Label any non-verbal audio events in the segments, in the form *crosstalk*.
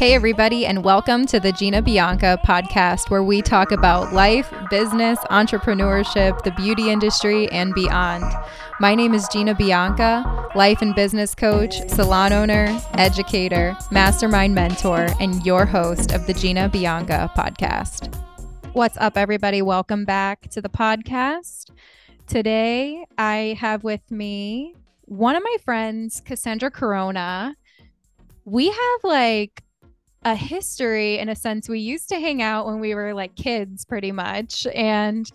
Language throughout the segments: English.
Hey, everybody, and welcome to the Gina Bianca podcast, where we talk about life, business, entrepreneurship, the beauty industry, and beyond. My name is Gina Bianca, life and business coach, salon owner, educator, mastermind mentor, and your host of the Gina Bianca podcast. What's up, everybody? Welcome back to the podcast. Today, I have with me one of my friends, Cassandra Corona. We have like a history in a sense. We used to hang out when we were like kids, pretty much. And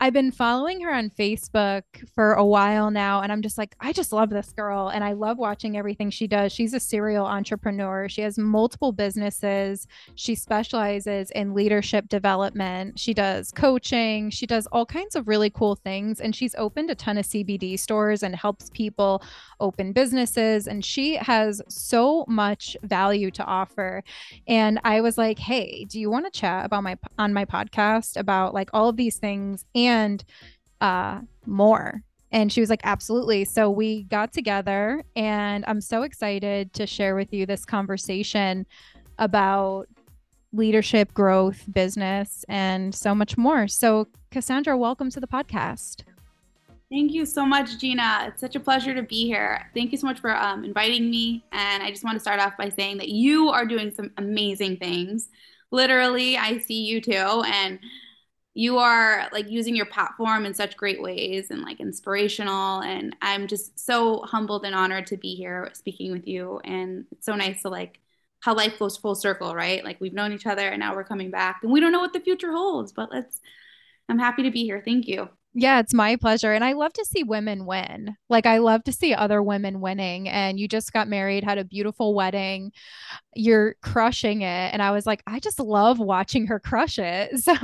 I've been following her on Facebook for a while now, and I'm just like, I just love this girl, and I love watching everything she does. She's a serial entrepreneur. She has multiple businesses. She specializes in leadership development. She does coaching. She does all kinds of really cool things, and she's opened a ton of CBD stores and helps people open businesses. And she has so much value to offer. And I was like, Hey, do you want to chat about my on my podcast about like all of these things? and uh, more. And she was like, absolutely. So we got together, and I'm so excited to share with you this conversation about leadership, growth, business, and so much more. So, Cassandra, welcome to the podcast. Thank you so much, Gina. It's such a pleasure to be here. Thank you so much for um, inviting me. And I just want to start off by saying that you are doing some amazing things. Literally, I see you too. And you are like using your platform in such great ways and like inspirational and i'm just so humbled and honored to be here speaking with you. And it's so nice to like how life goes full circle right? Like we've known each other and now we're coming back and we don't know what the future holds but let's i'm happy to be here. Thank you yeah, it's my pleasure. And I love to see women win. Like, I love to see other women winning. And you just got married, had a beautiful wedding. You're crushing it. And I was like, I just love watching her crush it. *laughs* So,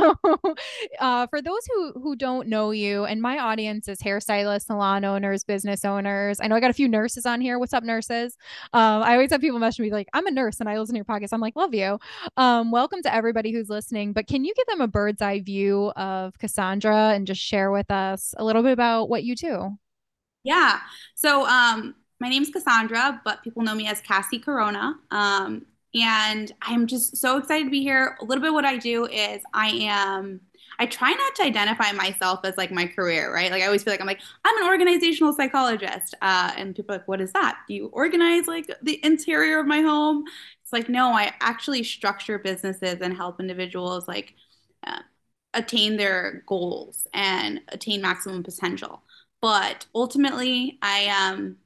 uh, for those who, who don't know you, and my audience is hairstylists, salon owners, business owners. I know I got a few nurses on here. What's up, nurses? Um, I always have people message me like, I'm a nurse and I listen to your podcast. I'm like, love you. Um, welcome to everybody who's listening. But can you give them a bird's eye view of Cassandra and just share with us a little bit about what you do. Yeah. So um, my name is Cassandra, but people know me as Cassie Corona. Um, and I'm just so excited to be here. A little bit what I do is I am I try not to identify myself as like my career, right? Like I always feel like I'm like I'm an organizational psychologist, uh, and people are like, "What is that? Do you organize like the interior of my home?" It's like, no, I actually structure businesses and help individuals like uh, attain their goals and attain maximum potential. But ultimately, I am. Um,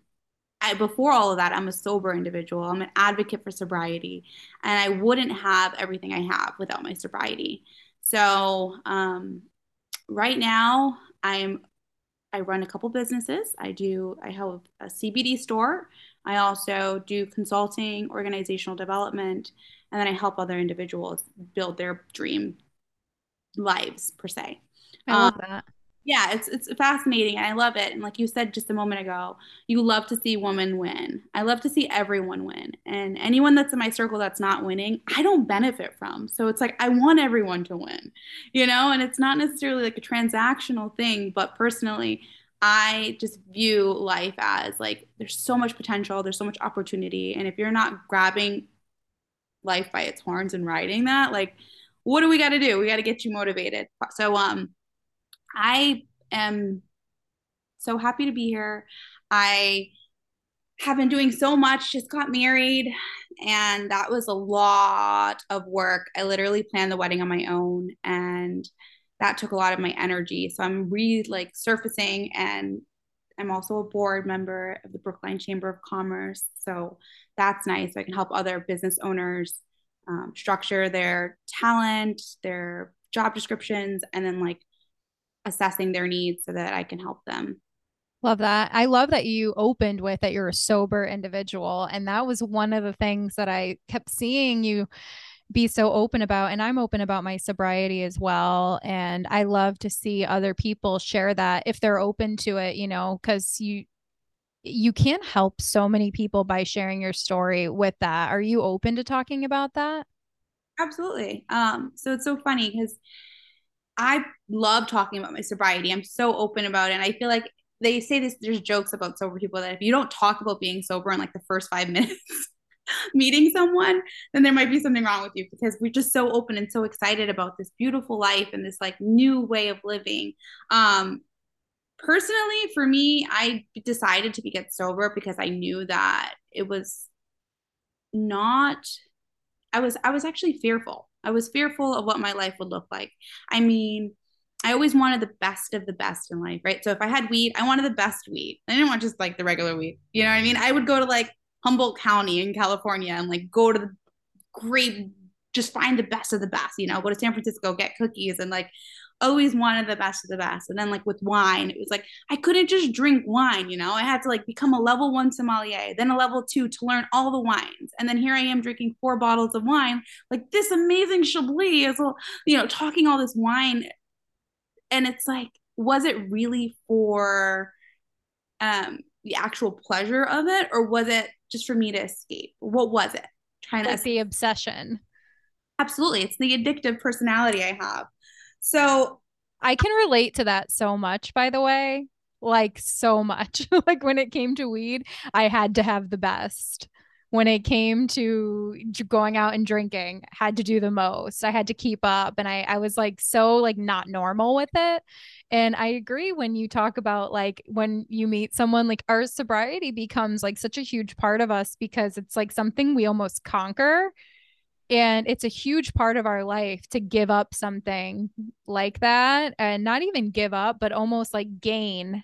I, before all of that, I'm a sober individual. I'm an advocate for sobriety, and I wouldn't have everything I have without my sobriety. So, um, right now, I'm I run a couple businesses. I do I have a CBD store. I also do consulting, organizational development, and then I help other individuals build their dream lives per se. I love um, that. Yeah, it's it's fascinating I love it. And like you said just a moment ago, you love to see women win. I love to see everyone win. And anyone that's in my circle that's not winning, I don't benefit from. So it's like I want everyone to win. You know, and it's not necessarily like a transactional thing, but personally, I just view life as like there's so much potential, there's so much opportunity. And if you're not grabbing life by its horns and riding that, like what do we got to do? We got to get you motivated. So um I am so happy to be here. I have been doing so much, just got married, and that was a lot of work. I literally planned the wedding on my own, and that took a lot of my energy. So I'm re like surfacing, and I'm also a board member of the Brookline Chamber of Commerce. So that's nice. I can help other business owners um, structure their talent, their job descriptions, and then like assessing their needs so that I can help them. Love that. I love that you opened with that you're a sober individual. And that was one of the things that I kept seeing you be so open about. And I'm open about my sobriety as well. And I love to see other people share that if they're open to it, you know, because you, you can't help so many people by sharing your story with that. Are you open to talking about that? Absolutely. Um, so it's so funny because I love talking about my sobriety. I'm so open about it. And I feel like they say this, there's jokes about sober people that if you don't talk about being sober in like the first five *laughs* minutes, *laughs* meeting someone, then there might be something wrong with you because we're just so open and so excited about this beautiful life and this like new way of living. Um, personally, for me, I decided to get sober because I knew that it was not. I was I was actually fearful. I was fearful of what my life would look like. I mean, I always wanted the best of the best in life, right? So if I had weed, I wanted the best weed. I didn't want just like the regular weed. You know what I mean? I would go to like Humboldt County in California and like go to the great, just find the best of the best, you know, go to San Francisco, get cookies and like always wanted the best of the best. And then like with wine, it was like I couldn't just drink wine, you know. I had to like become a level 1 sommelier, then a level 2 to learn all the wines. And then here I am drinking four bottles of wine, like this amazing Chablis is you know, talking all this wine and it's like was it really for um the actual pleasure of it or was it just for me to escape what was it trying like to the obsession absolutely it's the addictive personality i have so i can relate to that so much by the way like so much. *laughs* Like when it came to weed i had to have the best. When it came to going out and drinking had to do the most. I had to keep up and i i was like so like not normal with it. And i agree when you talk about like when you meet someone like our sobriety becomes like such a huge part of us because it's like something we almost conquer and it's a huge part of our life to give up something like that and not even give up but almost like gain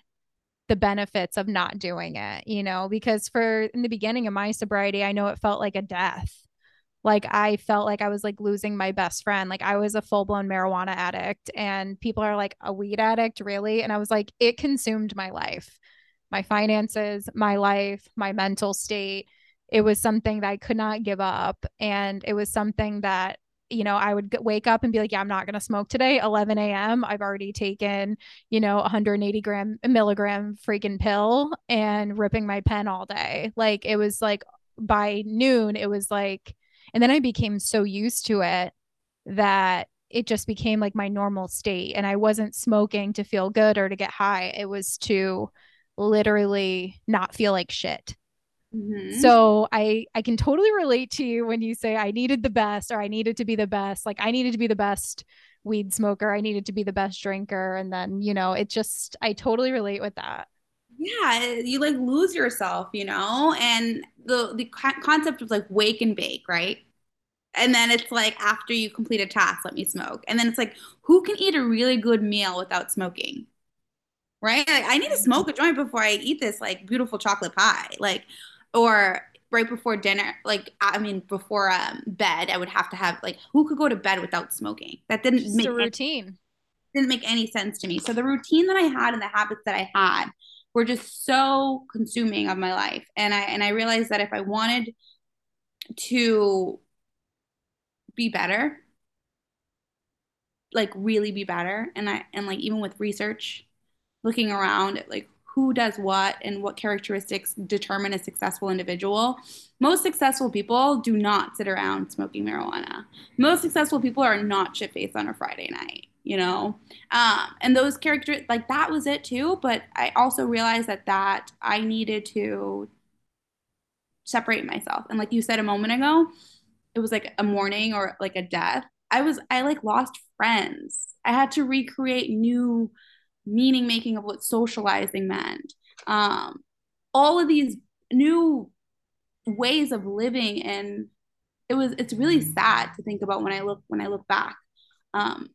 the benefits of not doing it, you know, because for in the beginning of my sobriety, I know it felt like a death. Like I felt like I was like losing my best friend. Like I was a full blown marijuana addict, and people are like, a weed addict, really? And I was like, it consumed my life, my finances, my life, my mental state. It was something that I could not give up. And it was something that you know, I would wake up and be like, yeah, I'm not going to smoke today. 11 a.m. I've already taken, you know, 180 gram milligram freaking pill and ripping my pen all day. Like it was like by noon, it was like, and then I became so used to it that it just became like my normal state. And I wasn't smoking to feel good or to get high. It was to literally not feel like shit. Mm-hmm. So I I can totally relate to you when you say I needed the best or I needed to be the best. Like I needed to be the best weed smoker. I needed to be the best drinker and then, you know, it just I totally relate with that. Yeah, you like lose yourself, you know? And the the concept of like wake and bake, right? And then it's like after you complete a task, let me smoke. And then it's like who can eat a really good meal without smoking? Right? Like I need to smoke a joint before I eat this like beautiful chocolate pie. Like or right before dinner like i mean before um, bed i would have to have like who could go to bed without smoking? That didn't Just make a routine. Any, didn't make any sense to me. So the routine that i had and the habits that i had were just so consuming of my life. And i and i realized that if i wanted to be better like really be better and i and like even with research looking around at like who does what and what characteristics determine a successful individual. Most successful people do not sit around smoking marijuana. Most successful people are not shit faced on a Friday night, you know? Um, and those characters, like that was it too. But I also realized that that I needed to separate myself. And like you said a moment ago, it was like a mourning or like a death. I was, I like lost friends. I had to recreate new meaning making of what socializing meant. Um, all of these new ways of living and it was it's really sad to think about when I look when I look back. Um,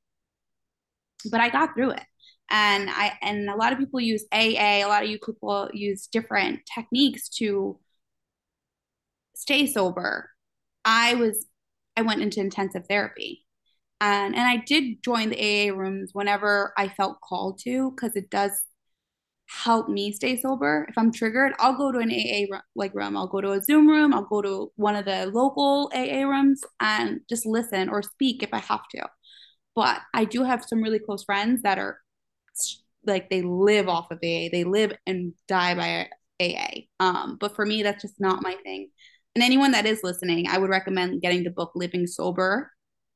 but I got through it. And I and a lot of people use AA, a lot of you people use different techniques to stay sober. I was I went into intensive therapy and and I did join the AA rooms whenever I felt called to because it does help me stay sober. If I'm triggered, I'll go to an AA like room. I'll go to a Zoom room. I'll go to one of the local AA rooms and just listen or speak if I have to. But I do have some really close friends that are like they live off of AA. They live and die by AA. Um, but for me, that's just not my thing. And anyone that is listening, I would recommend getting the book Living Sober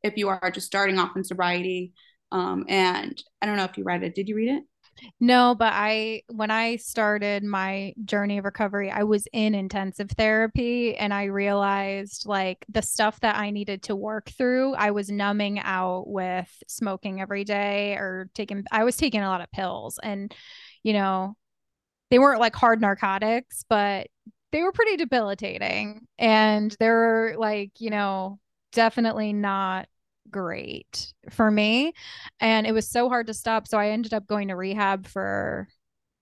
if you are just starting off in sobriety. Um, and I don't know if you read it. Did you read it? No, but I, when I started my journey of recovery, I was in intensive therapy and I realized like the stuff that I needed to work through, I was numbing out with smoking every day or taking, I was taking a lot of pills and, you know, they weren't like hard narcotics, but they were pretty debilitating. And they were like, you know, definitely not great for me. And it was so hard to stop. So I ended up going to rehab for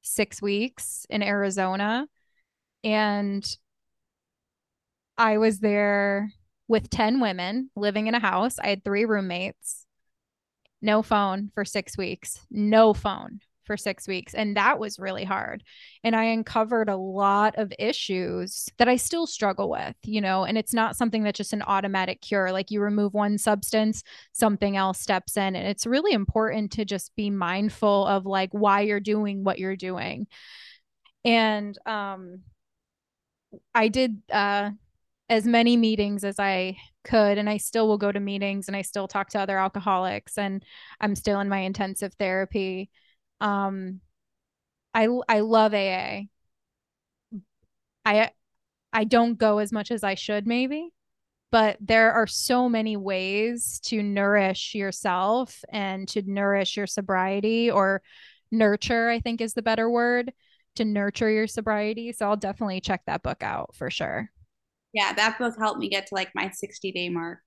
six weeks in Arizona. And I was there with 10 women living in a house. I had three roommates, no phone for six weeks, no phone for six weeks. And that was really hard. And I uncovered a lot of issues that I still struggle with, you know, and it's not something that's just an automatic cure. Like you remove one substance, something else steps in. And it's really important to just be mindful of like why you're doing what you're doing. And um, I did uh, as many meetings as I could and I still will go to meetings and I still talk to other alcoholics and I'm still in my intensive therapy um, I I love AA. I I don't go as much as I should maybe, but there are so many ways to nourish yourself and to nourish your sobriety or nurture, I think is the better word, to nurture your sobriety. So I'll definitely check that book out for sure. Yeah, that book helped me get to like my 60 day mark.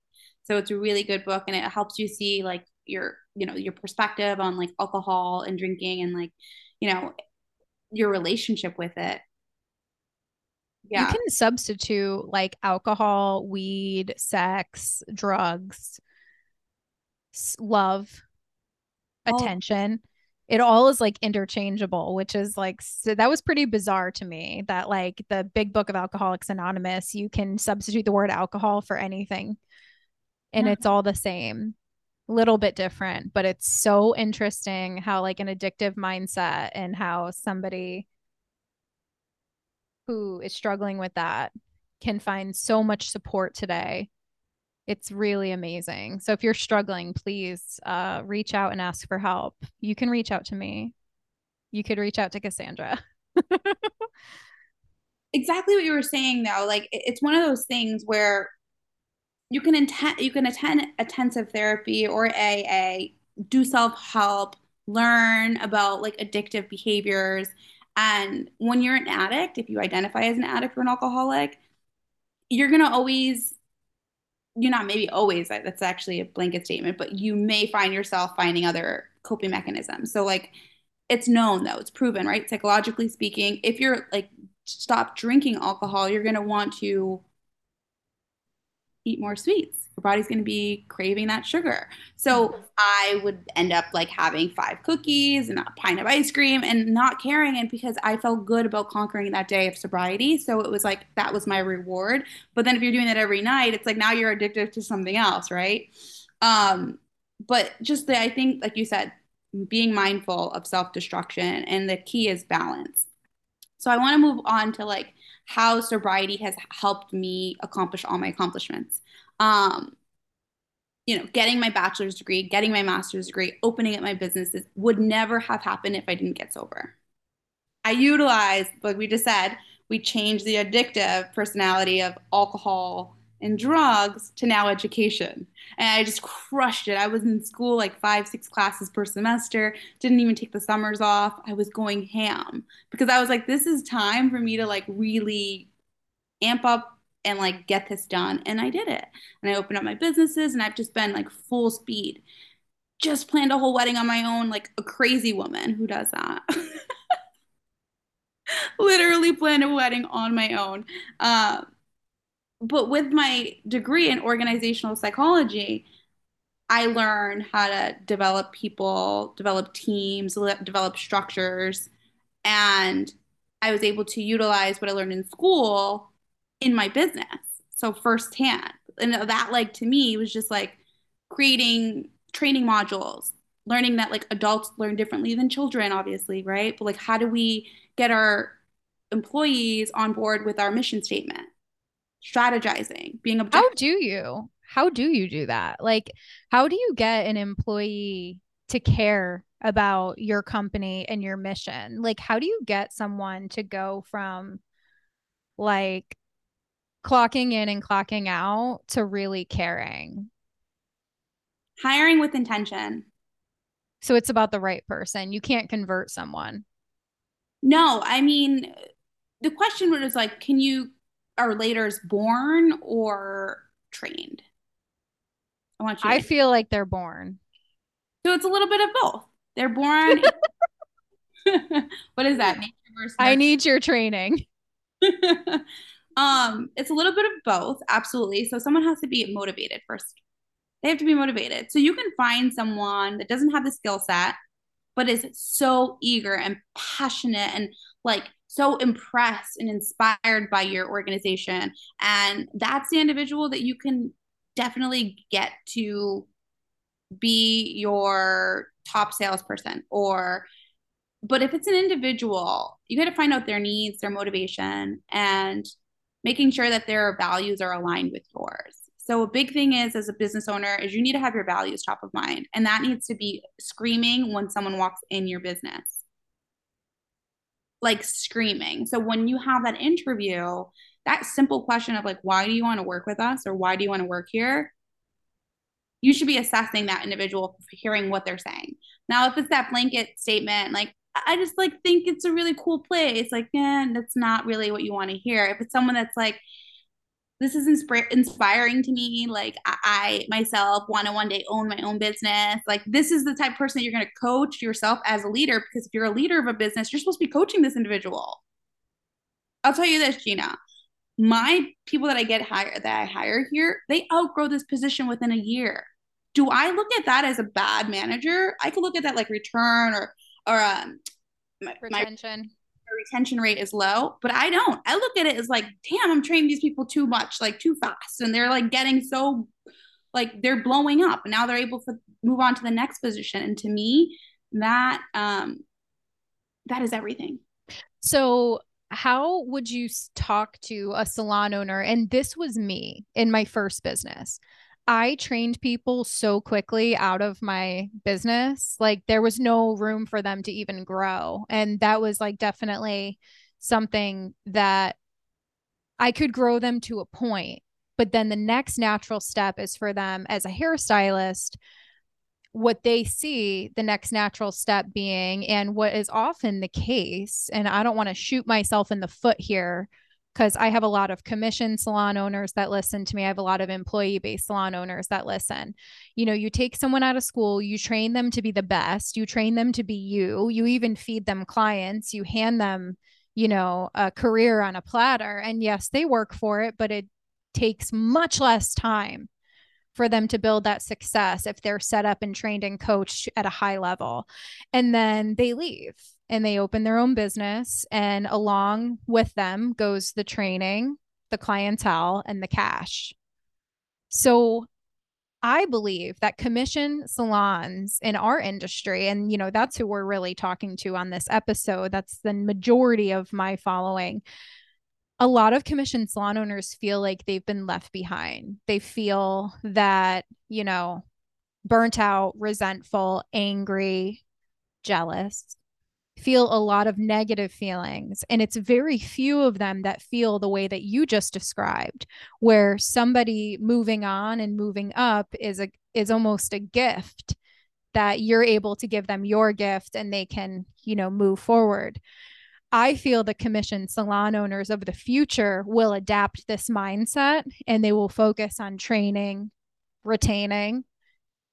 So it's a really good book and it helps you see like your you know your perspective on like alcohol and drinking and like you know your relationship with it yeah you can substitute like alcohol weed sex drugs love oh. attention it all is like interchangeable which is like so that was pretty bizarre to me that like the big book of alcoholics anonymous you can substitute the word alcohol for anything and yeah. it's all the same little bit different, but it's so interesting how like an addictive mindset and how somebody who is struggling with that can find so much support today. It's really amazing. So if you're struggling, please uh, reach out and ask for help. You can reach out to me. You could reach out to Cassandra. *laughs* exactly what you were saying though. Like it's one of those things where you can attend you can attend intensive therapy or AA, do self-help, learn about like addictive behaviors. And when you're an addict, if you identify as an addict or an alcoholic, you're gonna always you're not maybe always that's actually a blanket statement, but you may find yourself finding other coping mechanisms. So like it's known though, it's proven, right? Psychologically speaking, if you're like stop drinking alcohol, you're gonna want to eat more sweets. Your body's going to be craving that sugar. So mm-hmm. I would end up like having five cookies and a pint of ice cream and not caring. And because I felt good about conquering that day of sobriety. So it was like that was my reward. But then if you're doing that every night, it's like now you're addicted to something else, right? Um, but just the, I think, like you said, being mindful of self destruction and the key is balance. So I want to move on to like how sobriety has helped me accomplish all my accomplishments. Um, you know, getting my bachelor's degree, getting my master's degree, opening up my businesses would never have happened if I didn't get sober. I utilized, like we just said, we changed the addictive personality of alcohol and drugs to now education. And I just crushed it. I was in school like five, six classes per semester, didn't even take the summers off. I was going ham because I was like, this is time for me to like really amp up and like get this done. And I did it. And I opened up my businesses and I've just been like full speed. Just planned a whole wedding on my own, like a crazy woman who does that. *laughs* Literally planned a wedding on my own. Um, but with my degree in organizational psychology, I learned how to develop people, develop teams, develop structures, and I was able to utilize what I learned in school in my business. So firsthand. And that like to me was just like creating training modules, learning that like adults learn differently than children obviously, right? But like how do we get our employees on board with our mission statement? Strategizing, being objective. How do you? How do you do that? Like, how do you get an employee to care about your company and your mission. Like, how do you get someone to go from like clocking in and clocking out to really caring? Hiring with intention. So it's about the right person. You can't convert someone. No, I mean, the question was like, can you, are leaders born or trained? I want you. I feel like they're born. So it's a little bit of both. They're born. *laughs* *laughs* what is that? I need your training. *laughs* um, it's a little bit of both, absolutely. So someone has to be motivated first. They have to be motivated. So you can find someone that doesn't have the skill set, but is so eager and passionate and like so impressed and inspired by your organization. And that's the individual that you can definitely get to be your top salesperson or but if it's an individual you got to find out their needs their motivation and making sure that their values are aligned with yours so a big thing is as a business owner is you need to have your values top of mind and that needs to be screaming when someone walks in your business like screaming. So when you have that interview that simple question of like why do you want to work with us or why do you want to work here? You should be assessing that individual hearing what they're saying. Now if it's that blanket statement like i just like think it's a really cool place like yeah that's not really what you want to hear. If it's someone that's like this is insp- inspiring to me like I, I myself want to one day own my own business like this is the type of person that you're going to coach yourself as a leader because if you're a leader of a business you're supposed to be coaching this individual i'll tell you this gina my people that I get hired that I hire here, they outgrow this position within a year. Do I look at that as a bad manager? I could look at that like return or or um my, retention. Retention rate is low, but I don't. I look at it as like, damn, I'm training these people too much, like too fast, and they're like getting so like they're blowing up, and now they're able to move on to the next position. And to me, that um that is everything. So how would you talk to a salon owner? And this was me in my first business. I trained people so quickly out of my business. Like there was no room for them to even grow. And that was like definitely something that I could grow them to a point. But then the next natural step is for them as a hairstylist what they see the next natural step being and what is often the case and i don't want to shoot myself in the foot here because i have a lot of commission salon owners that listen to me. I have a lot of employee based salon owners that listen. You know you take someone out of school you train them to be the best you train them to be you you even feed them clients you hand them you know a career on a platter and yes they work for it but it takes much less time for them to build that success if they're set up and trained and coached at a high level. And then they leave and they open their own business. And along with them goes the training, the clientele, and the cash. So I believe that commission salons in our industry, and you know, that's who we're really talking to on this episode. That's the majority of my following a lot of commission salon owners feel like they've been left behind. They feel that, you know, burnt out, resentful, angry, jealous, feel a lot of negative feelings. And it's very few of them that feel the way that you just described, where somebody moving on and moving up is a is almost a gift that you're able to give them your gift and they can, you know, move forward. I feel the commission salon owners of the future will adapt this mindset and they will focus on training, retaining,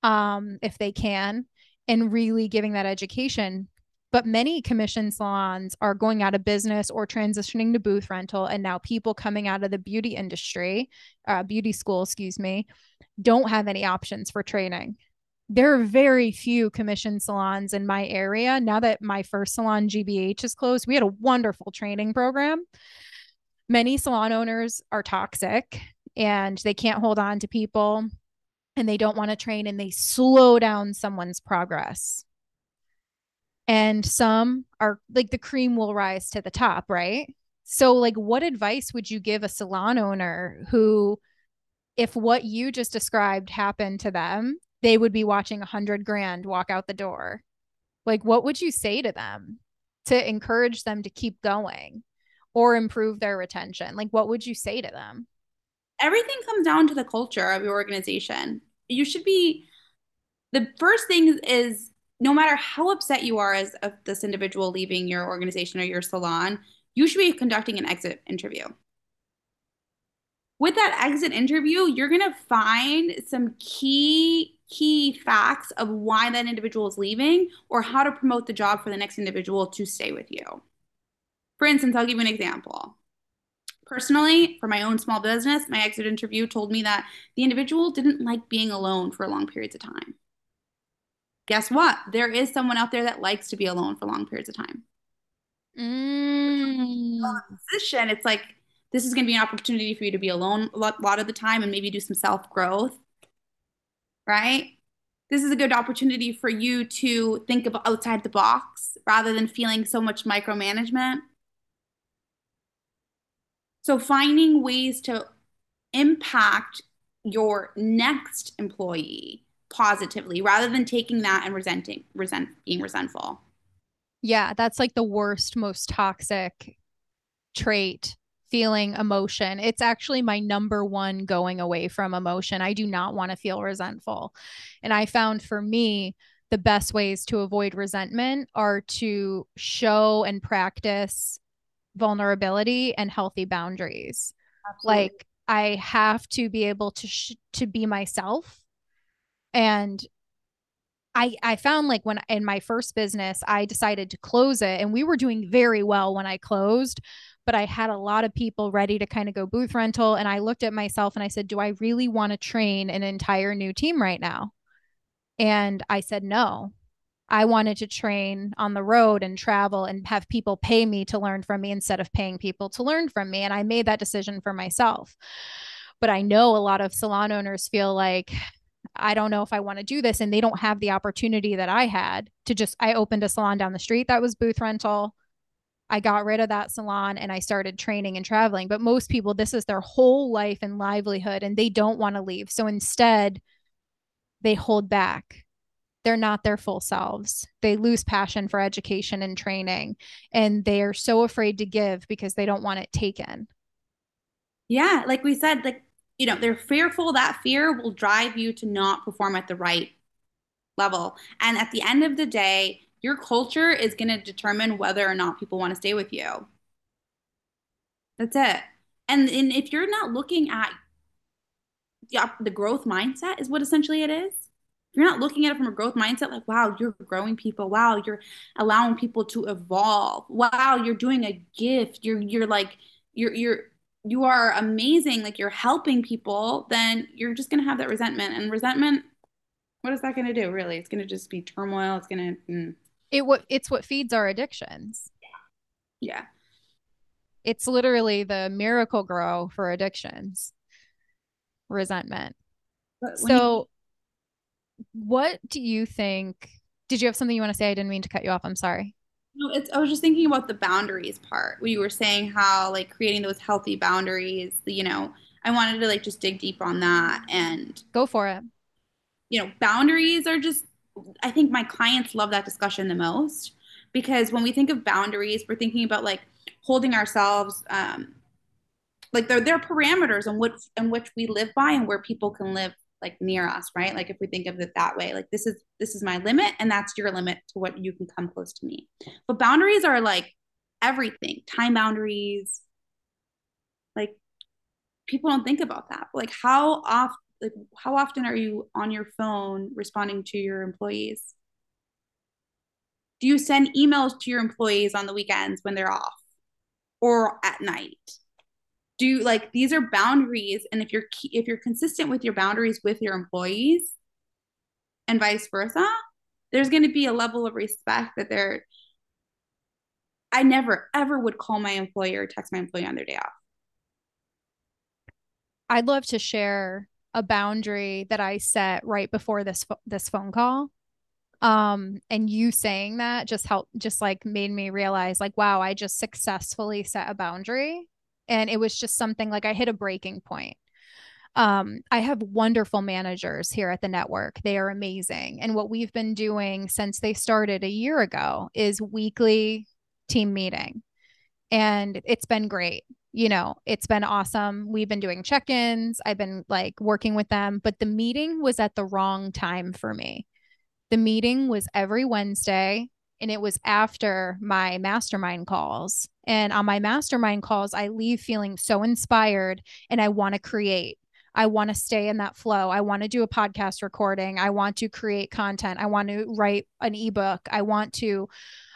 um, if they can, and really giving that education. But many commission salons are going out of business or transitioning to booth rental. And now people coming out of the beauty industry, uh, beauty school, excuse me, don't have any options for training there are very few commission salons in my area. Now that my first salon, GBH, is closed, we had a wonderful training program. Many salon owners are toxic and they can't hold on to people and they don't want to train and they slow down someone's progress. And some are like the cream will rise to the top, right? So, like, what advice would you give a salon owner who, if what you just described happened to them, they would be watching a hundred grand walk out the door. Like, what would you say to them to encourage them to keep going or improve their retention? Like, what would you say to them? Everything comes down to the culture of your organization. You should be, the first thing is no matter how upset you are as of this individual leaving your organization or your salon, you should be conducting an exit interview. With that exit interview, you're going to find some key key facts of why that individual is leaving or how to promote the job for the next individual to stay with you. For instance, I'll give you an example. Personally, for my own small business, my exit interview told me that the individual didn't like being alone for long periods of time. Guess what? There is someone out there that likes to be alone for long periods of time. Mm. Position, it's like this is going to be an opportunity for you to be alone a lot, lot of the time and maybe do some self growth right? This is a good opportunity for you to think about outside the box rather than feeling so much micromanagement. So, finding ways to impact your next employee positively rather than taking that and resenting, resent, being resentful. Yeah, that's like the worst, most toxic trait feeling emotion. It's actually my number one going away from emotion. I do not want to feel resentful. And I found for me, the best ways to avoid resentment are to show and practice vulnerability and healthy boundaries. Absolutely. Like I have to be able to sh- to be myself and I I found like when in my first business I decided to close it and we were doing very well when I closed but I had a lot of people ready to kind of go booth rental. And I looked at myself and I said, Do I really want to train an entire new team right now? And I said, No. I wanted to train on the road and travel and have people pay me to learn from me instead of paying people to learn from me. And I made that decision for myself. But I know a lot of salon owners feel like, I don't know if I want to do this. And they don't have the opportunity that I had to just, I opened a salon down the street that was booth rental. I got rid of that salon and I started training and traveling. But most people, this is their whole life and livelihood, and they don't want to leave. So instead, they hold back. They're not their full selves. They lose passion for education and training, and they are so afraid to give because they don't want it taken. Yeah, like we said, like, you know, they're fearful. That fear will drive you to not perform at the right level. And at the end of the day, your culture is going to determine whether or not people want to stay with you. That's it. And, and if you're not looking at the, the growth mindset, is what essentially it is. You're not looking at it from a growth mindset, like, wow, you're growing people. Wow, you're allowing people to evolve. Wow, you're doing a gift. You're, you're like, you're, you're, you are amazing. Like you're helping people, then you're just going to have that resentment. And resentment, what is that going to do? Really, it's going to just be turmoil. It's going to, mm it what it's what feeds our addictions. Yeah. yeah. It's literally the Miracle-Gro for addictions. Resentment. So you... what do you think? Did you have something you want to say? I didn't mean to cut you off. I'm sorry. No, it's I was just thinking about the boundaries part. We were saying how like creating those healthy boundaries, you know, I wanted to like just dig deep on that and go for it. You know, boundaries are just I think my clients love that discussion the most because when we think of boundaries, we're thinking about like holding ourselves, um, like there, there are parameters in which, in which we live by and where people can live like near us, right? Like if we think of it that way, like this is, this is my limit and that's your limit to what you can come close to me. But boundaries are like everything, time boundaries, like people don't think about that. Like how often like how often are you on your phone responding to your employees do you send emails to your employees on the weekends when they're off or at night do like these are boundaries and if you're if you're consistent with your boundaries with your employees and vice versa there's going to be a level of respect that they're i never ever would call my employer or text my employee on their day off I'd love to share a boundary that I set right before this this phone call. Um, and you saying that just helped, just like made me realize, like, wow, I just successfully set a boundary, and it was just something like I hit a breaking point. Um, I have wonderful managers here at the network. They are amazing. And what we've been doing since they started a year ago is weekly team meeting. And it's been great. You know, it's been awesome. We've been doing check ins, I've been like working with them, but the meeting was at the wrong time for me. The meeting was every Wednesday and it was after my mastermind calls. And on my mastermind calls, I leave feeling so inspired and I want to create. I want to stay in that flow. I want to do a podcast recording. I want to create content. I want to write an ebook. I want to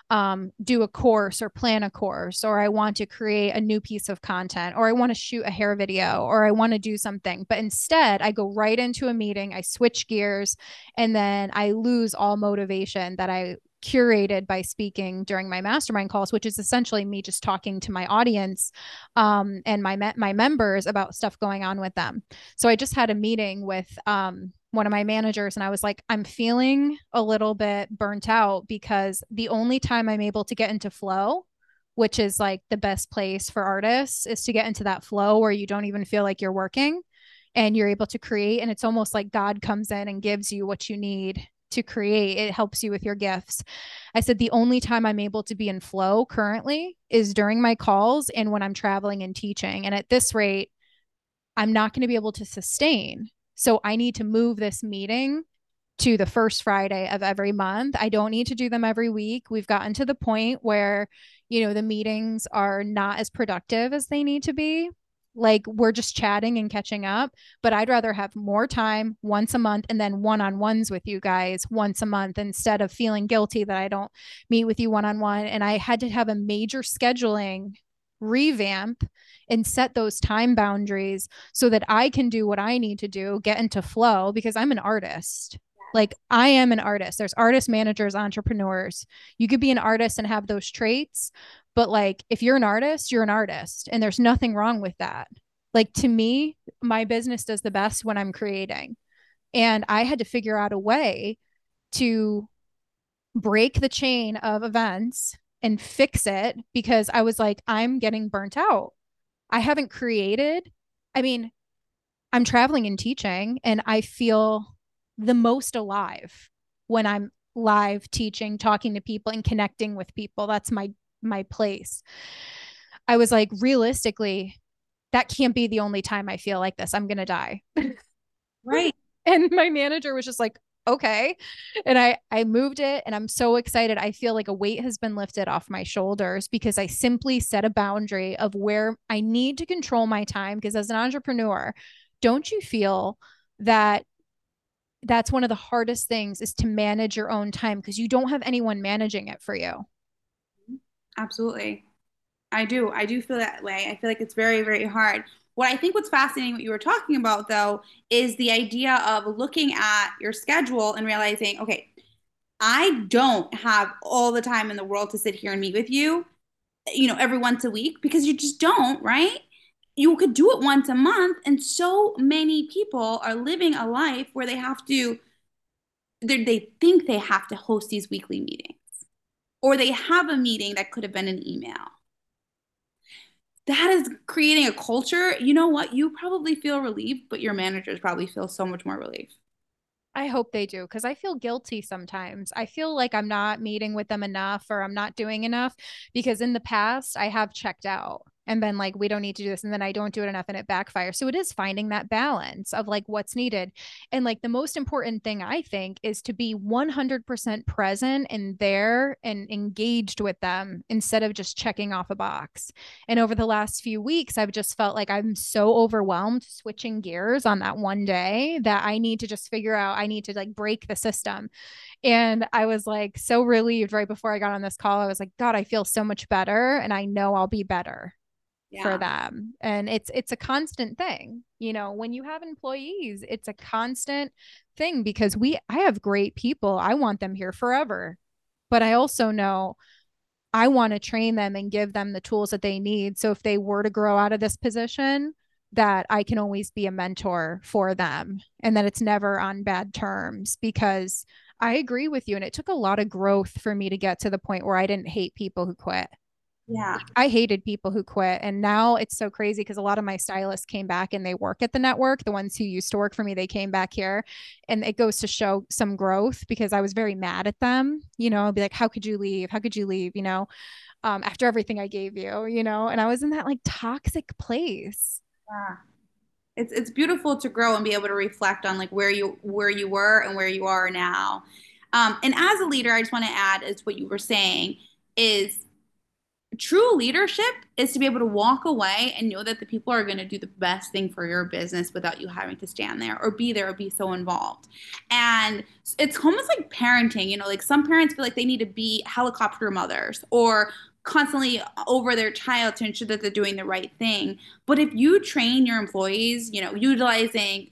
um, do a course or plan a course, or I want to create a new piece of content, or I want to shoot a hair video, or I want to do something. But instead, I go right into a meeting, I switch gears, and then I lose all motivation that I curated by speaking during my mastermind calls, which is essentially me just talking to my audience um, and my my members about stuff going on with them. So I just had a meeting with um, one of my managers, and I was like, I'm feeling a little bit burnt out because the only time I'm able to get into flow. Which is like the best place for artists is to get into that flow where you don't even feel like you're working and you're able to create. And it's almost like God comes in and gives you what you need to create. It helps you with your gifts. I said the only time I'm able to be in flow currently is during my calls and when I'm traveling and teaching. And at this rate, I'm not going to be able to sustain. So I need to move this meeting to the first Friday of every month. I don't need to do them every week. We've gotten to the point where, you know, the meetings are not as productive as they need to be like we're just chatting and catching up but i'd rather have more time once a month and then one-on-ones with you guys once a month instead of feeling guilty that i don't meet with you one-on-one and i had to have a major scheduling revamp and set those time boundaries so that i can do what i need to do get into flow because i'm an artist like I am an artist. There's artists, managers, entrepreneurs. You could be an artist and have those traits, but like, if you're an artist, you're an artist, and there's nothing wrong with that. Like, to me, my business does the best when I'm creating. And I had to figure out a way to break the chain of events and fix it because I was like, I'm getting burnt out. I haven't created. I mean, I'm traveling and teaching, and I feel the most alive when I'm live teaching, talking to people, and connecting with people. That's my my place. I was like, realistically, that can't be the only time I feel like this. I'm going to die. *laughs* Right. and my manager was just like, okay. And I I moved it and I'm so excited. I feel like a weight has been lifted off my shoulders because I simply set a boundary of where I need to control my time because as an entrepreneur, don't you feel that that's one of the hardest things is to manage your own time because you don't have anyone managing it for you. Absolutely. I do. I do feel that way. I feel like it's very, very hard. What I think what's fascinating, what you were talking about though, is the idea of looking at your schedule and realizing, okay, I don't have all the time in the world to sit here and meet with you, you know, every once a week because you just don't, right? You could do it once a month. And so many people are living a life where they have to, they think they have to host these weekly meetings or they have a meeting that could have been an email. That is creating a culture. You know what? You probably feel relieved, but your managers probably feel so much more relief. I hope they do because I feel guilty sometimes. I feel like I'm not meeting with them enough or I'm not doing enough because in the past I have checked out and been like, we don't need to do this. And then I don't do it enough and it backfires. So it is finding that balance of like what's needed. And like the most important thing I think is to be 100% present and there and engaged with them instead of just checking off a box. And over the last few weeks, I've just felt like I'm so overwhelmed switching gears on that one day that I need to just figure out, I need to like break the system. And I was like so relieved right before I got on this call. I was like, God, I feel so much better and I know I'll be better yeah. for them and it's it's a constant thing you know when you have employees it's a constant thing because we i have great people i want them here forever but i also know i want to train them and give them the tools that they need so if they were to grow out of this position that i can always be a mentor for them and that it's never on bad terms because i agree with you and it took a lot of growth for me to get to the point where i didn't hate people who quit Yeah. I hated people who quit. And now it's so crazy because a lot of my stylists came back and they work at the network. The ones who used to work for me, they came back here. And it goes to show some growth because I was very mad at them. You know, I'd be like, how could you leave? How could you leave? You know, um, after everything I gave you, you know, and I was in that like toxic place. Yeah. It's it's beautiful to grow and be able to reflect on like where you where you were and where you are now. Um, and as a leader, I just want to add is what you were saying is true leadership is to be able to walk away and know that the people are going to do the best thing for your business without you having to stand there or be there or be so involved. And it's almost like parenting, you know, like some parents feel like they need to be helicopter mothers or constantly over their child to ensure that they're doing the right thing. But if you train your employees, you know, utilizing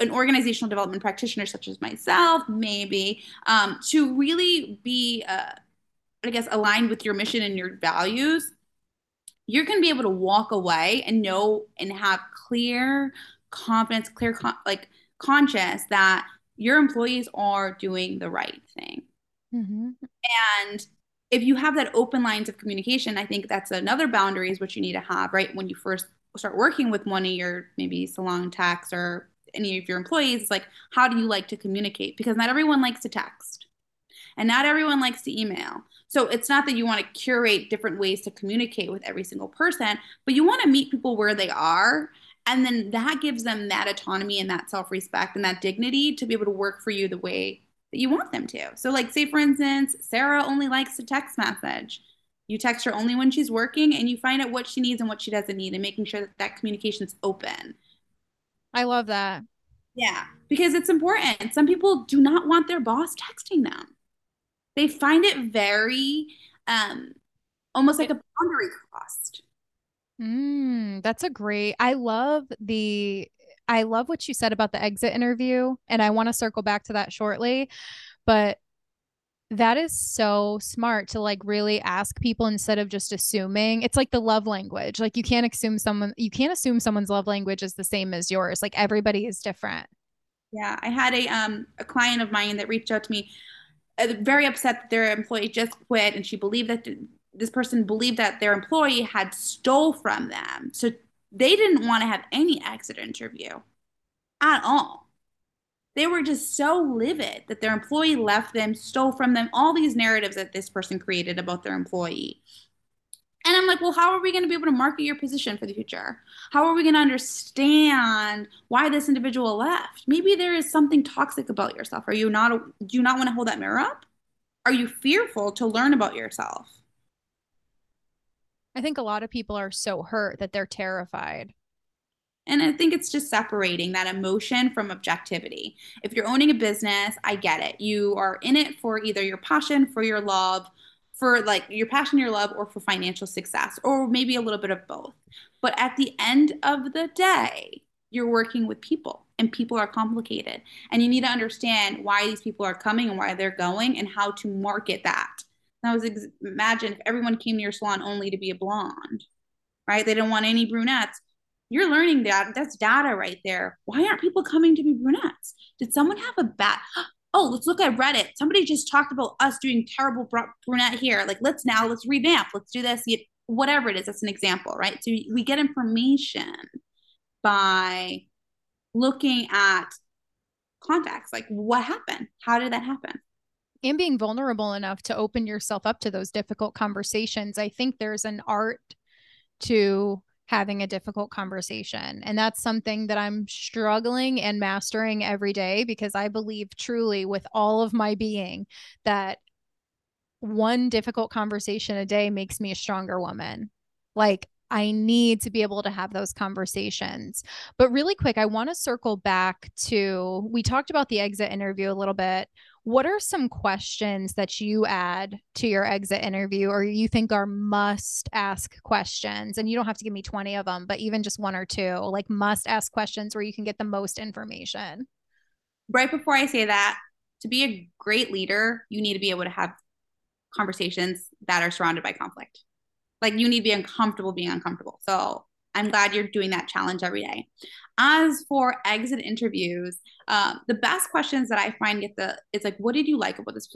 an organizational development practitioner such as myself, maybe, um, to really be, uh, I guess, aligned with your mission and your values, you're going to be able to walk away and know and have clear confidence, clear, con- like, conscious that your employees are doing the right thing. Mm-hmm. And if you have that open lines of communication, I think that's another boundary is what you need to have, right? When you first start working with one of your maybe salon techs or any of your employees, it's like, how do you like to communicate? Because not everyone likes to text and not everyone likes to email. So it's not that you want to curate different ways to communicate with every single person, but you want to meet people where they are. And then that gives them that autonomy and that self respect and that dignity to be able to work for you the way that you want them to. So, like, say for instance, Sarah only likes to text message. You text her only when she's working and you find out what she needs and what she doesn't need and making sure that that communication's open. I love that. Yeah, because it's important. Some people do not want their boss texting them. They find it very um almost like a boundary crossed. Mm, that's a great. I love the I love what you said about the exit interview, and I want to circle back to that shortly. But that is so smart to like really ask people instead of just assuming. It's like the love language. Like you can't assume someone you can't assume someone's love language is the same as yours. Like everybody is different. Yeah, I had a um a client of mine that reached out to me Uh, very upset that their employee just quit and she believed that this person believed that their employee had stole from them. So they didn't want to have any exit interview at all. They were just so livid that their employee left them, stole from them, all these narratives that this person created about their employee. And I'm like, well, how are we going to be able to market your position for the future? How are we going to understand why this individual left? Maybe there is something toxic about yourself. Are you not, do you not want to hold that mirror up? Are you fearful to learn about yourself? I think a lot of people are so hurt that they're terrified. And I think it's just separating that emotion from objectivity. If you're owning a business, I get it. You are in it for either your passion, for your love, for like your passion, your love, or for financial success, or maybe a little bit of both. But at the end of the day, you're working with people and people are complicated. And you need to understand why these people are coming and why they're going and how to market that and I was ex- imagine if everyone came to your salon only to be a blonde, right? They didn't want any brunettes. You're learning that. That's data right there. Why aren't people coming to be brunettes? Did someone have a bad? Oh, let's look at Reddit. Somebody just talked about us doing terrible brunette here. Like, let's now let's revamp. Let's do this. Whatever it is, that's an example, right? So we get information by looking at contacts Like, what happened? How did that happen? and being vulnerable enough to open yourself up to those difficult conversations. I think there's an art to having a difficult conversation. And that's something that I'm struggling and mastering every day because I believe truly with all of my being that one difficult conversation a day makes me a stronger woman. Like I need to be able to have those conversations. But really quick, I want to circle back to we talked about the exit interview a little bit. What are some questions that you add to your exit interview or you think are must ask questions? And you don't have to give me 20 of them, but even just one or two, like must ask questions where you can get the most information. Right before I say that, to be a great leader, you need to be able to have conversations that are surrounded by conflict. Like you need to be uncomfortable being uncomfortable. So I'm glad you're doing that challenge every day. As for exit interviews, uh, the best questions that I find get the it's like, what did you like about this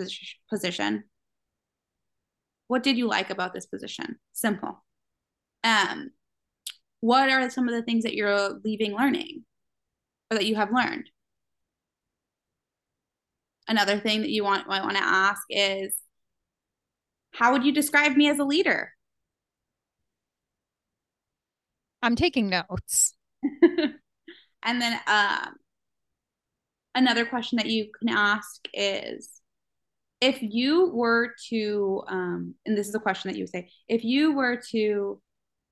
position? What did you like about this position? Simple. Um, what are some of the things that you're leaving learning or that you have learned? Another thing that you want might want to ask is how would you describe me as a leader? I'm taking notes. *laughs* and then um, another question that you can ask is if you were to, um, and this is a question that you would say, if you were to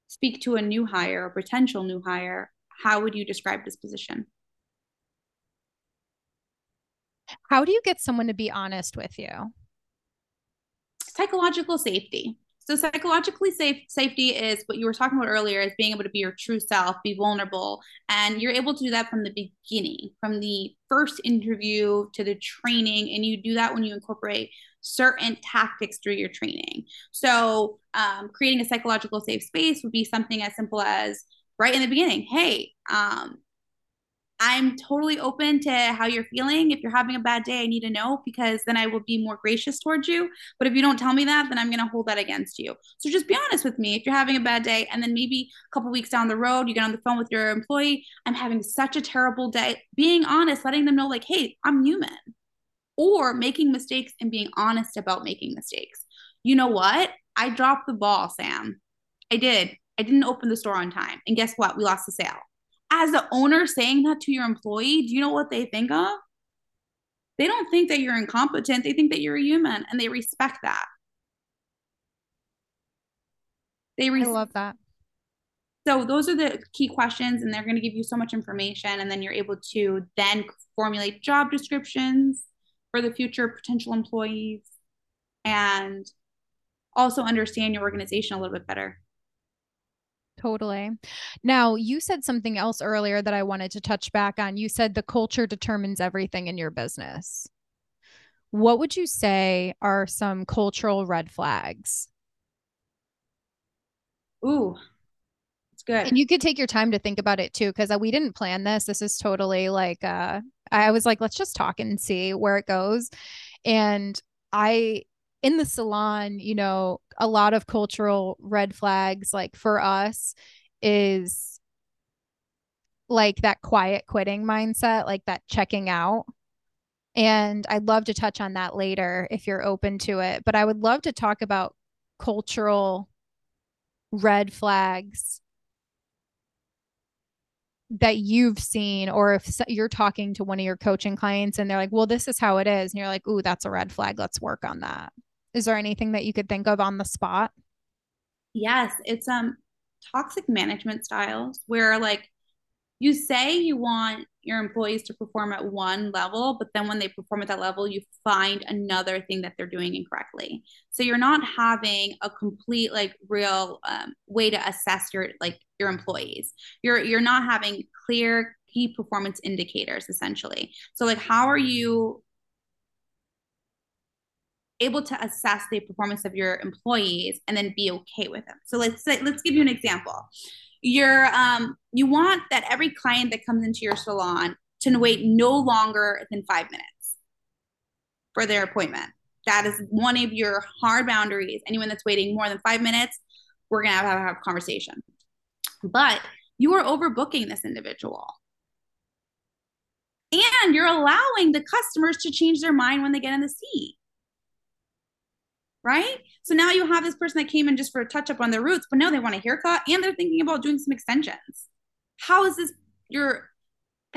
speak to a new hire, a potential new hire, how would you describe this position? How do you get someone to be honest with you? Psychological safety. So psychologically safe safety is what you were talking about earlier is being able to be your true self, be vulnerable, and you're able to do that from the beginning, from the first interview to the training, and you do that when you incorporate certain tactics through your training. So um, creating a psychological safe space would be something as simple as right in the beginning, hey, um, I'm totally open to how you're feeling. If you're having a bad day, I need to know because then I will be more gracious towards you. But if you don't tell me that, then I'm going to hold that against you. So just be honest with me if you're having a bad day. And then maybe a couple weeks down the road, you get on the phone with your employee. I'm having such a terrible day. Being honest, letting them know, like, hey, I'm human. Or making mistakes and being honest about making mistakes. You know what? I dropped the ball, Sam. I did. I didn't open the store on time. And guess what? We lost the sale as the owner saying that to your employee, do you know what they think of? They don't think that you're incompetent. They think that you're a human and they respect that. They res- I love that. So those are the key questions and they're going to give you so much information and then you're able to then formulate job descriptions for the future potential employees and also understand your organization a little bit better. Totally. Now, you said something else earlier that I wanted to touch back on. You said the culture determines everything in your business. What would you say are some cultural red flags? Ooh, it's good. And you could take your time to think about it too, because uh, we didn't plan this. This is totally like, uh, I was like, let's just talk and see where it goes. And I, in the salon, you know, a lot of cultural red flags, like for us, is like that quiet quitting mindset, like that checking out. And I'd love to touch on that later if you're open to it. But I would love to talk about cultural red flags that you've seen, or if you're talking to one of your coaching clients and they're like, well, this is how it is. And you're like, ooh, that's a red flag. Let's work on that. Is there anything that you could think of on the spot? Yes, it's um toxic management styles where like you say you want your employees to perform at one level, but then when they perform at that level, you find another thing that they're doing incorrectly. So you're not having a complete, like, real um, way to assess your like your employees. You're you're not having clear key performance indicators essentially. So like, how are you able to assess the performance of your employees and then be okay with them. So let's say, let's give you an example. You're um, you want that every client that comes into your salon to wait no longer than five minutes for their appointment. That is one of your hard boundaries. Anyone that's waiting more than five minutes, we're gonna have have a conversation. But you are overbooking this individual. And you're allowing the customers to change their mind when they get in the seat right? So now you have this person that came in just for a touch up on their roots, but no, they want a haircut and they're thinking about doing some extensions. How is this your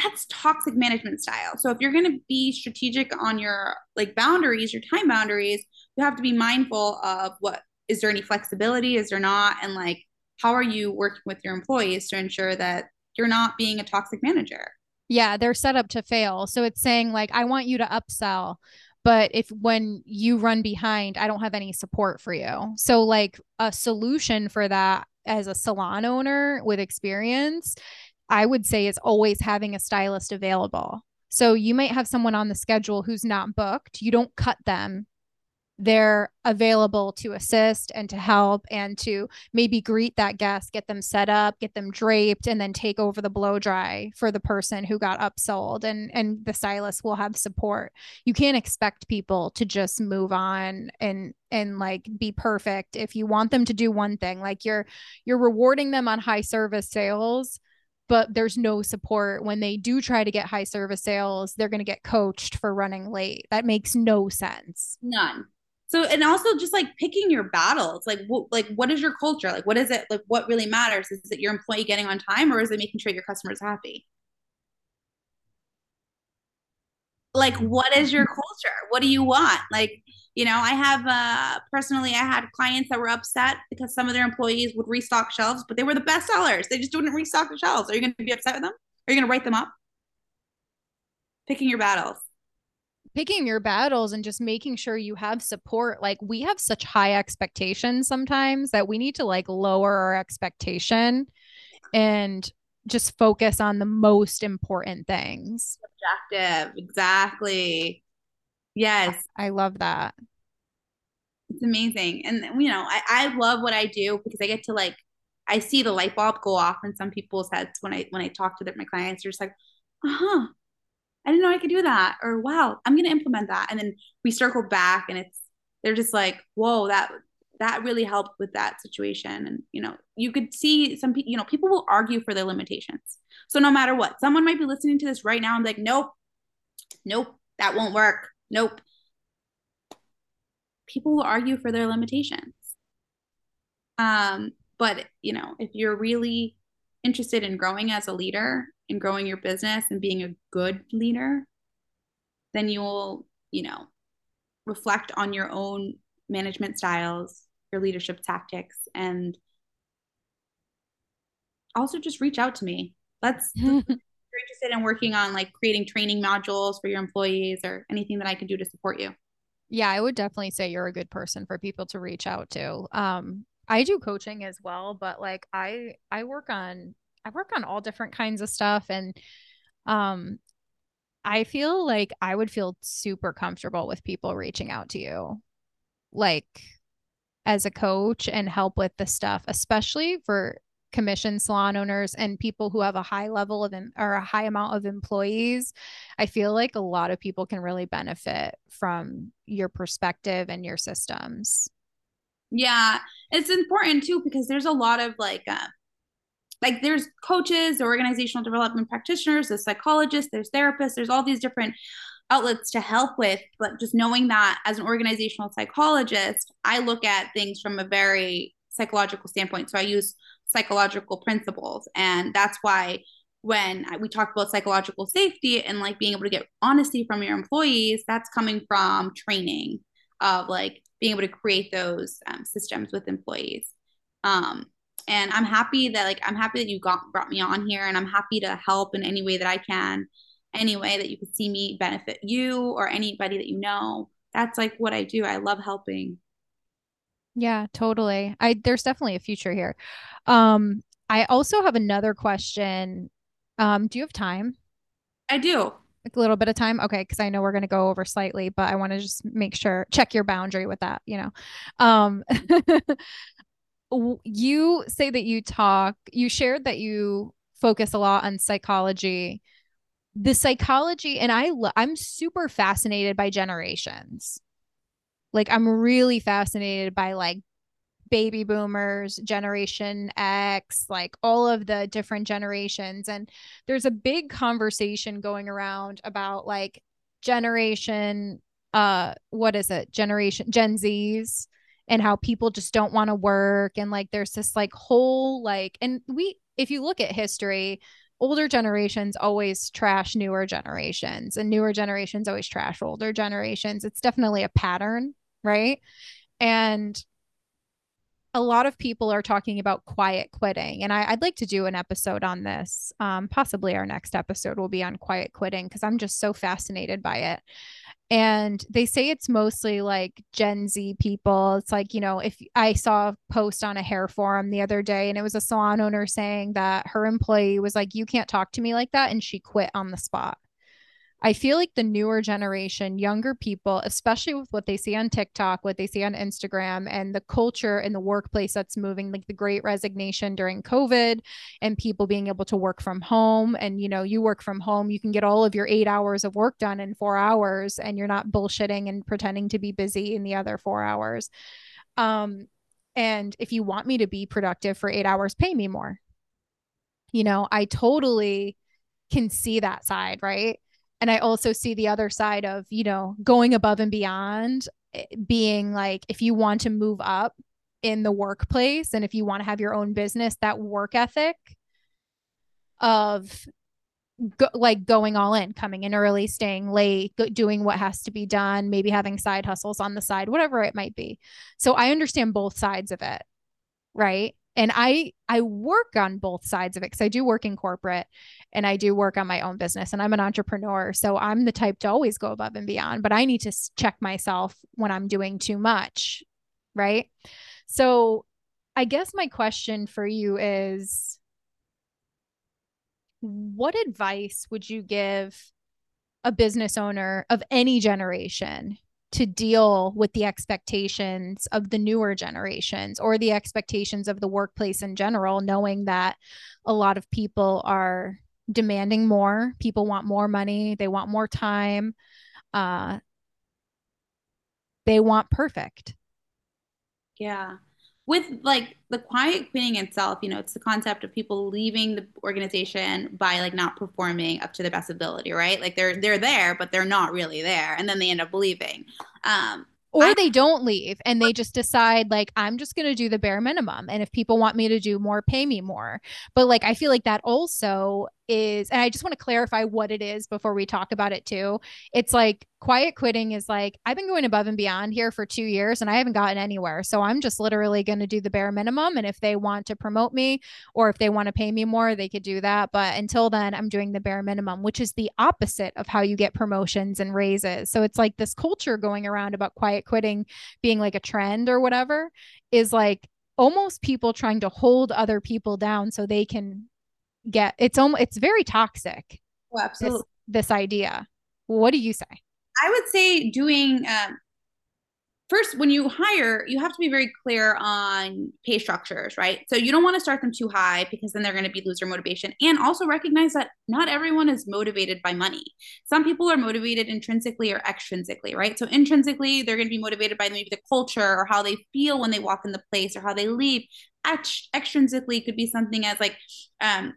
that's toxic management style. So if you're going to be strategic on your like boundaries, your time boundaries, you have to be mindful of what is there any flexibility, is there not, and like how are you working with your employees to ensure that you're not being a toxic manager. Yeah, they're set up to fail. So it's saying like I want you to upsell, but if when you run behind i don't have any support for you. So like a solution for that as a salon owner with experience i would say is always having a stylist available. So you might have someone on the schedule who's not booked. You don't cut them they're available to assist and to help and to maybe greet that guest, get them set up, get them draped, and then take over the blow dry for the person who got upsold. And and the stylist will have support. You can't expect people to just move on and and like be perfect. If you want them to do one thing, like you're you're rewarding them on high service sales but there's no support when they do try to get high service sales they're going to get coached for running late that makes no sense none so and also just like picking your battles like what like what is your culture? Like what is it like what really matters? Is it your employee getting on time or is it making sure your customers happy? Like what is your culture? What do you want? Like you know i have uh personally i had clients that were upset because some of their employees would restock shelves but they were the best sellers. They just didn't restock the shelves. Are you going to be upset with them? Are you going to write them up? Picking your battles picking your battles and just making sure you have support. Like we have such high expectations sometimes that we need to like lower our expectation and just focus on the most important things. Objective. Exactly. Yes. I love that. It's amazing. And you know I, I love what i do because i get to like i see the light bulb go off in some people's heads when i when i talk to them, my clients. They're just like uh-huh I didn't know I could do that. Or wow, I'm gonna implement that. And then we circle back and it's they're just like, whoa, that that really helped with that situation. And you know, you could see some people, you know, people will argue for their limitations. So no matter what, someone might be listening to this right now and be like, nope, nope, that won't work. Nope. People will argue for their limitations. Um, but you know, if you're really interested in growing as a leader and growing your business and being a good leader, then you'll, you know, reflect on your own management styles, your leadership tactics, and also just reach out to me. Let's *laughs* if you're interested in working on like creating training modules for your employees or anything that I can do to support you. Yeah, I would definitely say you're a good person for people to reach out to. Um, I do coaching as well, but like I I work on I work on all different kinds of stuff and um I feel like I would feel super comfortable with people reaching out to you like as a coach and help with the stuff, especially for commission salon owners and people who have a high level of or a high amount of employees. I feel like a lot of people can really benefit from your perspective and your systems. Yeah it's important too because there's a lot of like uh, like there's coaches or organizational development practitioners there's psychologists there's therapists there's all these different outlets to help with. But just knowing that as an organizational psychologist i look at things from a very psychological standpoint. So i use psychological principles. And that's why when we talk about psychological safety and like being able to get honesty from your employees that's coming from training of like being able to create those um, systems with employees. Um, and i'm happy that like i'm happy that you got brought me on here and i'm happy to help in any way that i can any way that you could see me benefit you or anybody that you know. That's like what i do. I love helping. Yeah totally. I there's definitely a future here. Um i also have another question. Um do you have time? I do. A little bit of time? Okay because i know we're going to go over slightly but i want to just make sure check your boundary with that you know? Um *laughs* you say that you talk, you shared that you focus a lot on psychology. The psychology, and I, I'm super fascinated by generations. Like, I'm really fascinated by like baby boomers, Generation X, like all of the different generations. And there's a big conversation going around about like generation, uh, what is it? Generation Gen Zs and how people just don't want to work and like there's this like whole like and we if you look at history older generations always trash newer generations and newer generations always trash older generations. It's definitely a pattern right? And a lot of people are talking about quiet quitting and I, would like to do an episode on this. Um, possibly our next episode will be on quiet quitting because i'm just so fascinated by it and they say it's mostly like Gen Z people. It's like, you know, if I saw a post on a hair forum the other day and it was a salon owner saying that her employee was like, you can't talk to me like that. And she quit on the spot. I feel like the newer generation, younger people, especially with what they see on TikTok, what they see on Instagram, and the culture in the workplace that's moving, like the great resignation during COVID and people being able to work from home. And, you know, you work from home, you can get all of your eight hours of work done in four hours, and you're not bullshitting and pretending to be busy in the other four hours. Um, and if you want me to be productive for eight hours, pay me more. You know, I totally can see that side, right? And i also see the other side of you know going above and beyond eh, being like if you want to move up in the workplace and if you want to have your own business that work ethic of go, like going all in coming in early staying late go, doing what has to be done maybe having side hustles on the side whatever it might be. So i understand both sides of it right and i i work on both sides of it because i do work in corporate and i do work on my own business and i'm an entrepreneur. So i'm the type to always go above and beyond but i need to check myself when i'm doing too much right? So i guess my question for you is what advice would you give a business owner of any generation to deal with the expectations of the newer generations or the expectations of the workplace in general, knowing that a lot of people are demanding more. People want more money, they want more time, uh, they want perfect. Yeah with like the quiet quitting itself, you know, it's the concept of people leaving the organization by like not performing up to their best ability, right? Like they're they're there, but they're not really there, and then they end up leaving. Um, or I, they don't leave and they just decide like i'm just going to do the bare minimum and if people want me to do more pay me more but like i feel like that also is and i just want to clarify what it is before we talk about it too it's like quiet quitting is like I've been going above and beyond here for 2 years and I haven't gotten anywhere. So I'm just literally going to do the bare minimum and if they want to promote me or if they want to pay me more, they could do that, but until then I'm doing the bare minimum, which is the opposite of how you get promotions and raises. So it's like this culture going around about quiet quitting being like a trend or whatever is like almost people trying to hold other people down so they can get it's almost it's very toxic. Oh, absolutely. This, this idea. What do you say? I would say doing um, first when you hire, you have to be very clear on pay structures, right? So you don't want to start them too high because then they're going to be loser motivation, and also recognize that not everyone is motivated by money. Some people are motivated intrinsically or extrinsically, right? So intrinsically, they're going to be motivated by maybe the culture or how they feel when they walk in the place or how they leave. Extrinsically could be something as like um,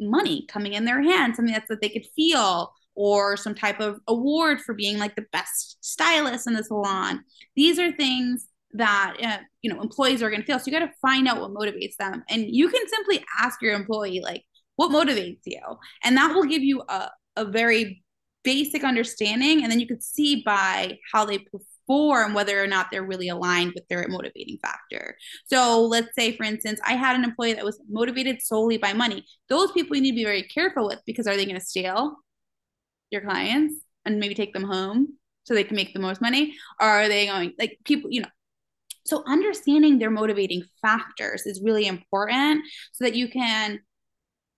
money coming in their hand, something that's that they could feel or some type of award for being like the best stylist in the salon. These are things that uh, you know employees are going to feel. So you got to find out what motivates them, and you can simply ask your employee like, "What motivates you?" And that will give you a a very basic understanding, and then you could see by how they perform whether or not they're really aligned with their motivating factor. So let's say, for instance, I had an employee that was motivated solely by money. Those people you need to be very careful with because are they going to steal? your clients and maybe take them home so they can make the most money? Or are they going like people, you know? So understanding their motivating factors is really important so that you can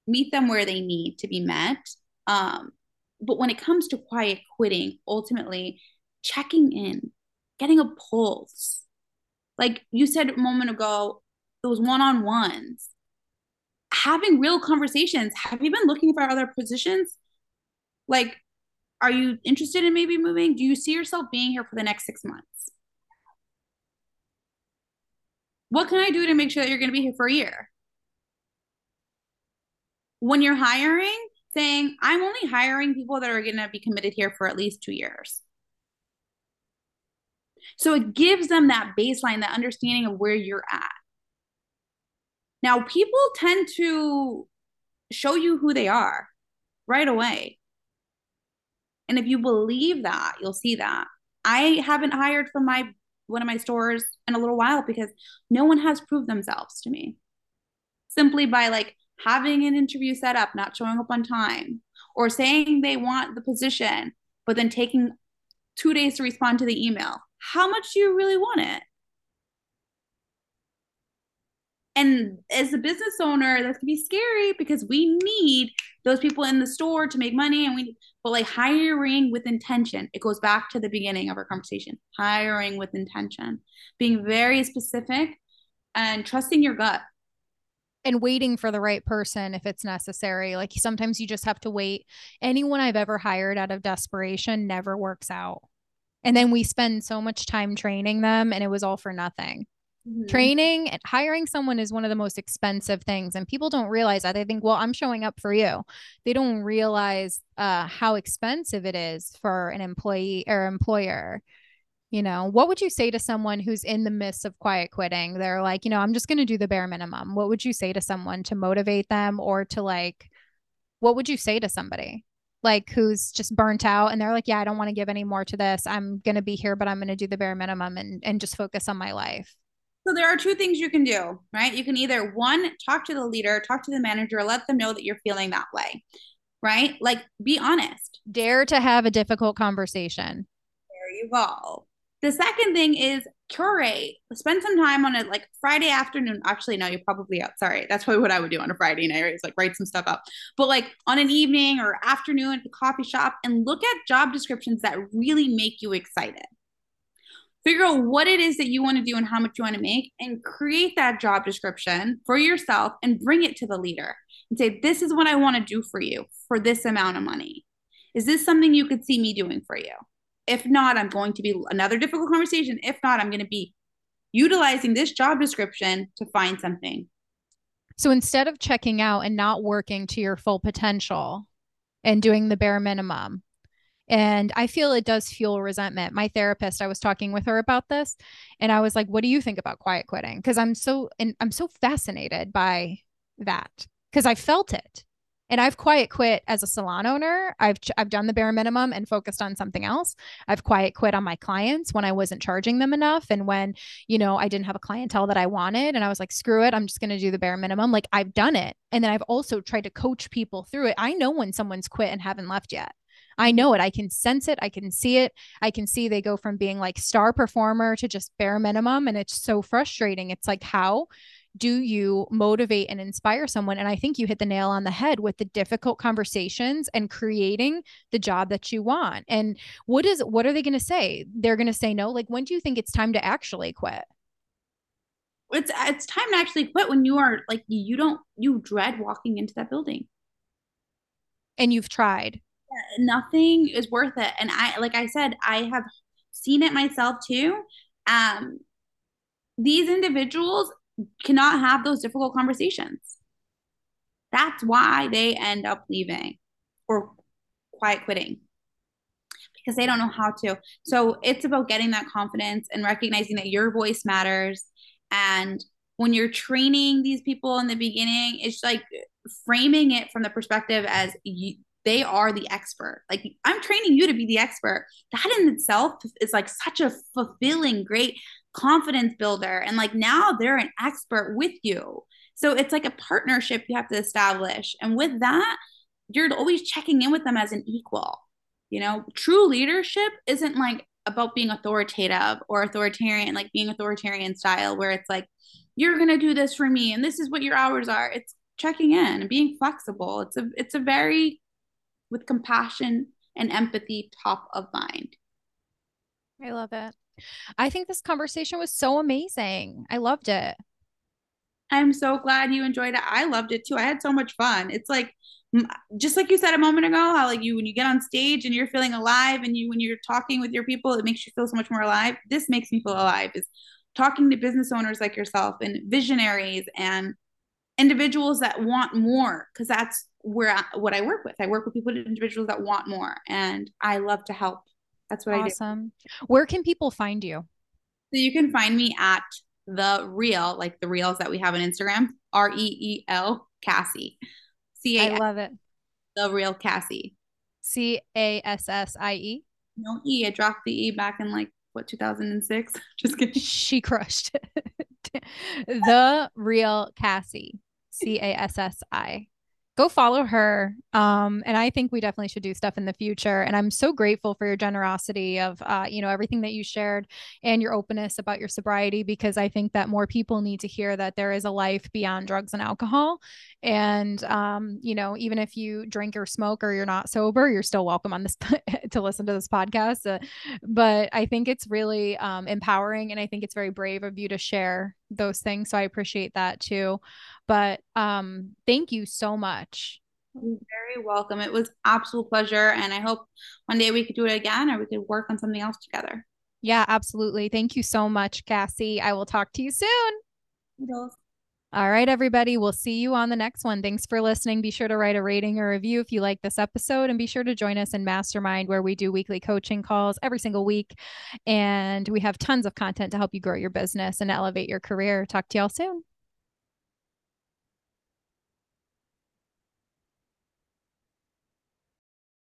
meet them where they need to be met. Um, but when it comes to quiet quitting, ultimately checking in, getting a pulse. Like you said a moment ago, those one on ones, having real conversations. Have you been looking for other positions? Like, are you interested in maybe moving? Do you see yourself being here for the next six months? What can I do to make sure that you're going to be here for a year? When you're hiring, saying, I'm only hiring people that are going to be committed here for at least two years. So it gives them that baseline, that understanding of where you're at. Now, people tend to show you who they are right away. And if you believe that, you'll see that. I haven't hired from my one of my stores in a little while because no one has proved themselves to me. Simply by like having an interview set up, not showing up on time, or saying they want the position, but then taking two days to respond to the email. How much do you really want it? And as a business owner, that can be scary because we need those people in the store to make money and we but like hiring with intention. It goes back to the beginning of our conversation. Hiring with intention. Being very specific and trusting your gut and waiting for the right person if it's necessary. Like sometimes you just have to wait. Anyone I've ever hired out of desperation never works out. And then we spend so much time training them and it was all for nothing. Mm-hmm. Training and hiring someone is one of the most expensive things, and people don't realize that. They think, well, I'm showing up for you. They don't realize uh, how expensive it is for an employee or employer. You know, what would you say to someone who's in the midst of quiet quitting? They're like, you know, I'm just going to do the bare minimum. What would you say to someone to motivate them or to like, what would you say to somebody? Like who's just burnt out and they're like, yeah, I don't want to give any more to this. I'm going to be here, but I'm going to do the bare minimum and, and just focus on my life. So there are two things you can do, right? You can either one, talk to the leader, talk to the manager, let them know that you're feeling that way, right? Like be honest. Dare to have a difficult conversation. There you go. The second thing is curate. Spend some time on it, like Friday afternoon. Actually, no, you're probably out. Sorry, that's probably what I would do on a Friday night. Right? Is like write some stuff up. But like on an evening or afternoon at the coffee shop, and look at job descriptions that really make you excited. Figure out what it is that you want to do and how much you want to make, and create that job description for yourself and bring it to the leader and say, "This is what I want to do for you for this amount of money. Is this something you could see me doing for you?" If not, I'm going to be another difficult conversation. If not, I'm going to be utilizing this job description to find something. So instead of checking out and not working to your full potential and doing the bare minimum, and I feel it does fuel resentment. My therapist, I was talking with her about this, and I was like, "What do you think about quiet quitting?" Because I'm so and I'm so fascinated by that because I felt it. And I've quiet quit as a salon owner. I've I've done the bare minimum and focused on something else. I've quiet quit on my clients when I wasn't charging them enough and when, you know, I didn't have a clientele that I wanted and I was like, screw it, I'm just going to do the bare minimum. Like I've done it. And then I've also tried to coach people through it. I know when someone's quit and haven't left yet. I know it. I can sense it. I can see it. I can see they go from being like star performer to just bare minimum. And it's so frustrating. It's like, how do you motivate and inspire someone? And I think you hit the nail on the head with the difficult conversations and creating the job that you want. And what is what are they going to say? They're going to say no. Like when do you think it's time to actually quit? It's it's time to actually quit when you are like you don't you dread walking into that building. And you've tried. Yeah, nothing is worth it. And I like I said, I have seen it myself too. Um these individuals cannot have those difficult conversations. That's why they end up leaving or quiet quitting because they don't know how to. So it's about getting that confidence and recognizing that your voice matters. And when you're training these people in the beginning, it's like framing it from the perspective as you, they are the expert. Like I'm training you to be the expert. That in itself is like such a fulfilling, great confidence builder and like now they're an expert with you. So it's like a partnership you have to establish and with that you're always checking in with them as an equal. You know true leadership isn't like about being authoritative or authoritarian like being authoritarian style where it's like you're going to do this for me and this is what your hours are. It's checking in and being flexible. It's a it's a very with compassion and empathy top of mind. I love it I think this conversation was so amazing. I loved it. I'm so glad you enjoyed it. I loved it too. I had so much fun. It's like just like you said a moment ago, how like you when you get on stage and you're feeling alive and you when you're talking with your people, it makes you feel so much more alive. This makes me feel alive is talking to business owners like yourself and visionaries and individuals that want more because that's where I, what I work with. I work with people individuals that want more and I love to help that's what awesome. I do. Awesome. Where can people find you? So you can find me at the real, like the reels that we have on Instagram, R E E L Cassie. C A. I love it. The real Cassie. C A S S I E. No E. I dropped the E back in like what 2006. *laughs* Just kidding. *laughs* She crushed it. *laughs* the real Cassie. C A S S I. go follow her. Um, and I think we definitely should do stuff in the future. And I'm so grateful for your generosity of, uh, you know, everything that you shared and your openness about your sobriety, because I think that more people need to hear that there is a life beyond drugs and alcohol. And, um, you know, even if you drink or smoke or you're not sober, you're still welcome on this *laughs* to listen to this podcast. Uh, but I think it's really um, empowering. And I think it's very brave of you to share those things. So I appreciate that too. But um, thank you so much. You're very welcome. It was absolute pleasure. And I hope one day we could do it again or we could work on something else together. Yeah, absolutely. Thank you so much, Cassie. I will talk to you soon. All right, everybody. We'll see you on the next one. Thanks for listening. Be sure to write a rating or review if you like this episode, and be sure to join us in Mastermind, where we do weekly coaching calls every single week. And we have tons of content to help you grow your business and elevate your career. Talk to y'all soon.